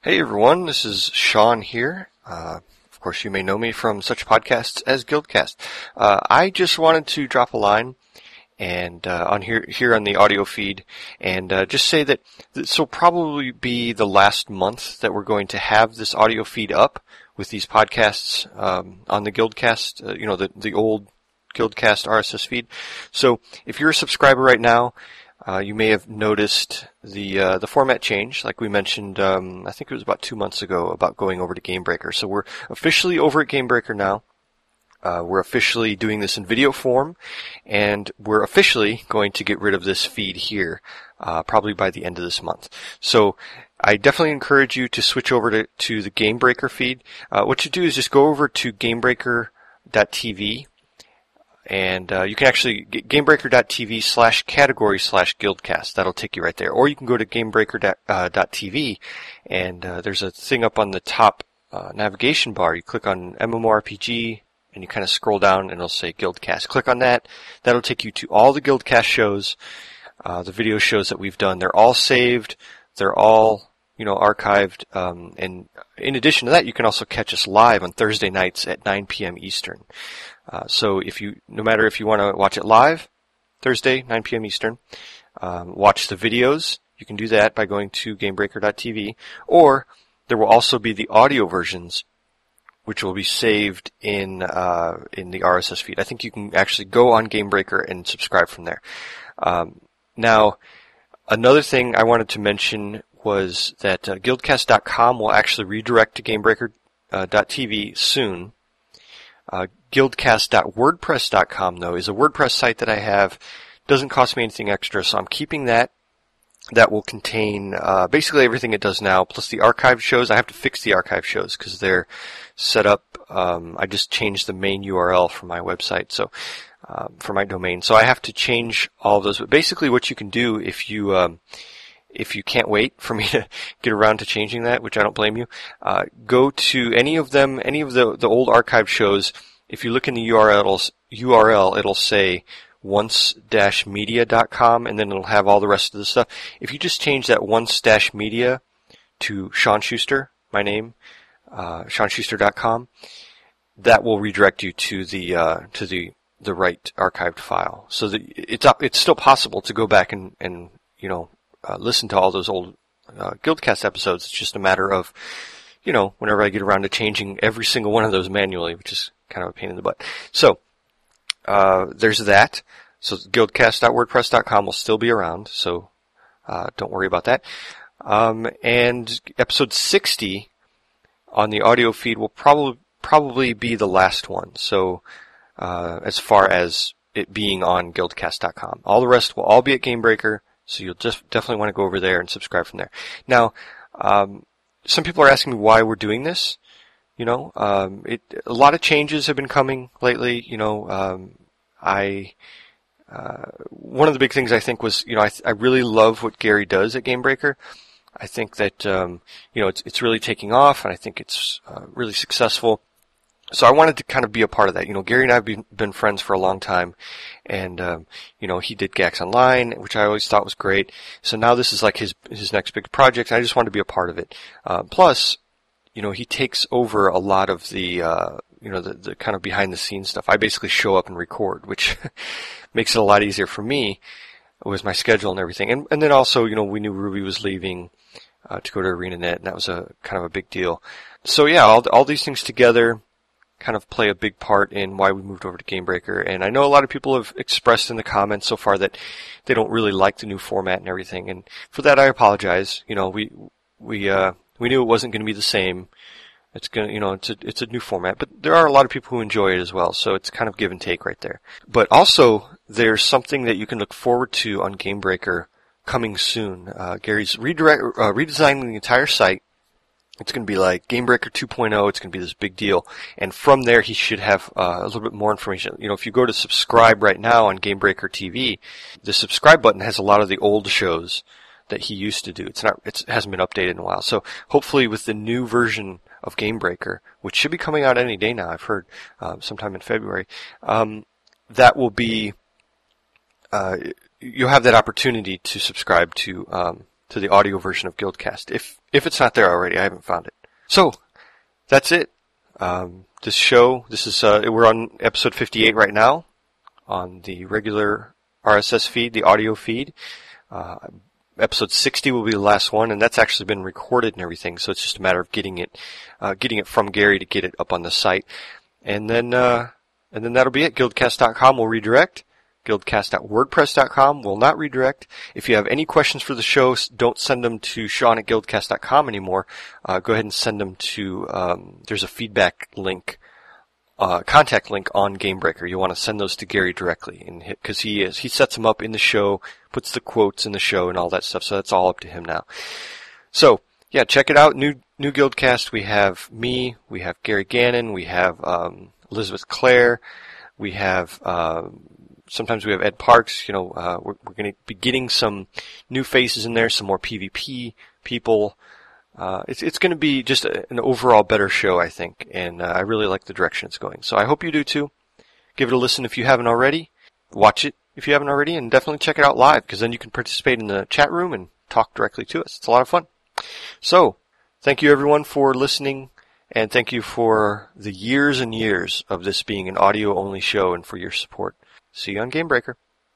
Hey everyone, this is Sean here. Uh, of course, you may know me from such podcasts as Guildcast. Uh, I just wanted to drop a line and uh, on here here on the audio feed, and uh, just say that this will probably be the last month that we're going to have this audio feed up with these podcasts um, on the Guildcast. Uh, you know, the the old Guildcast RSS feed. So if you're a subscriber right now, uh, you may have noticed the uh, the format change, like we mentioned. Um, I think it was about two months ago about going over to GameBreaker. So we're officially over at GameBreaker now. Uh, we're officially doing this in video form, and we're officially going to get rid of this feed here, uh, probably by the end of this month. So I definitely encourage you to switch over to, to the GameBreaker feed. Uh, what you do is just go over to GameBreaker.tv and uh, you can actually gamebreaker.tv slash category slash guildcast. That'll take you right there. Or you can go to gamebreaker.tv uh, and uh, there's a thing up on the top uh, navigation bar. You click on MMORPG and you kind of scroll down and it'll say Guildcast. Click on that. That'll take you to all the Guildcast shows, uh, the video shows that we've done. They're all saved. They're all you know, archived. Um, and in addition to that, you can also catch us live on Thursday nights at 9 p.m. Eastern. Uh, so if you, no matter if you want to watch it live, Thursday, 9 p.m. Eastern, um, watch the videos. You can do that by going to GameBreaker.tv, or there will also be the audio versions, which will be saved in uh, in the RSS feed. I think you can actually go on GameBreaker and subscribe from there. Um, now, another thing I wanted to mention was that uh, Guildcast.com will actually redirect to GameBreaker.tv uh, soon. Uh, guildcast.wordpress.com though is a WordPress site that I have. Doesn't cost me anything extra, so I'm keeping that. That will contain uh, basically everything it does now, plus the archive shows. I have to fix the archive shows because they're set up. Um, I just changed the main URL for my website, so um, for my domain. So I have to change all of those. But basically, what you can do if you um, if you can't wait for me to get around to changing that, which I don't blame you, uh, go to any of them, any of the, the old archive shows. If you look in the URLs, URL, it'll say once-media.com and then it'll have all the rest of the stuff. If you just change that once-media to Sean Schuster, my name, uh, SeanSchuster.com, that will redirect you to the, uh, to the, the right archived file. So it's, it's still possible to go back and, and, you know, uh, listen to all those old uh, Guildcast episodes. It's just a matter of, you know, whenever I get around to changing every single one of those manually, which is kind of a pain in the butt. So, uh, there's that. So guildcast.wordpress.com will still be around, so uh, don't worry about that. Um, and episode 60 on the audio feed will probably probably be the last one. So uh, as far as it being on guildcast.com, all the rest will all be at GameBreaker. So you'll just definitely want to go over there and subscribe from there. Now, um, some people are asking me why we're doing this. You know, um, it, a lot of changes have been coming lately. You know, um, I uh, one of the big things I think was, you know, I, I really love what Gary does at GameBreaker. I think that um, you know it's it's really taking off, and I think it's uh, really successful so I wanted to kind of be a part of that. You know, Gary and I have been, been friends for a long time, and um, you know, he did Gax Online, which I always thought was great. So now this is like his his next big project. I just wanted to be a part of it. Uh, plus, you know, he takes over a lot of the uh, you know the, the kind of behind the scenes stuff. I basically show up and record, which makes it a lot easier for me with my schedule and everything. And and then also, you know, we knew Rubi was leaving uh, to go to ArenaNet, and that was a kind of a big deal. So yeah, all all these things together kind of play a big part in why we moved over to GameBreaker. And I know a lot of people have expressed in the comments so far that they don't really like the new format and everything. And for that, I apologize. You know, we we uh, we knew it wasn't going to be the same. It's gonna, you know, it's a it's a new format, but there are a lot of people who enjoy it as well. So it's kind of give and take right there. But also, there's something that you can look forward to on GameBreaker coming soon. Uh, Gary's redirect, uh, redesigning the entire site it's going to be like GameBreaker 2.0. It's going to be this big deal. And from there, he should have uh, a little bit more information. You know, if you go to subscribe right now on GameBreaker TV, the subscribe button has a lot of the old shows that he used to do. It's not, it's, it hasn't been updated in a while. So hopefully with the new version of GameBreaker, which should be coming out any day now, I've heard, uh, sometime in February, um, that will be, uh, you'll have that opportunity to subscribe to, um, to the audio version of Guildcast. If if it's not there already, I haven't found it. So that's it. Um, this show, this is uh, we're on episode 58 right now on the regular RSS feed, the audio feed. Uh, episode 60 will be the last one, and that's actually been recorded and everything. So it's just a matter of getting it, uh, getting it from Gary to get it up on the site, and then uh, and then that'll be it. Guildcast.com will redirect. Guildcast.wordpress.com will not redirect. If you have any questions for the show, don't send them to Sean at Guildcast.com anymore. Uh, go ahead and send them to. Um, there's a feedback link uh, contact link on GameBreaker. You want to send those to Gary directly, and because he is he sets them up in the show, puts the quotes in the show, and all that stuff. So that's all up to him now. So yeah, check it out. New new Guildcast. We have me. We have Gary Gannon. We have um, Elizabeth Clare. We have. Uh, sometimes we have Ed Parks. You know, uh, we're, we're going to be getting some new faces in there, some more PvP people. Uh, it's it's going to be just a, an overall better show, I think, and uh, I really like the direction it's going. So I hope you do too. Give it a listen if you haven't already. Watch it if you haven't already, and definitely check it out live because then you can participate in the chat room and talk directly to us. It's a lot of fun. So, thank you everyone for listening, and thank you for the years and years of this being an audio only show and for your support. See you on Gamebreaker.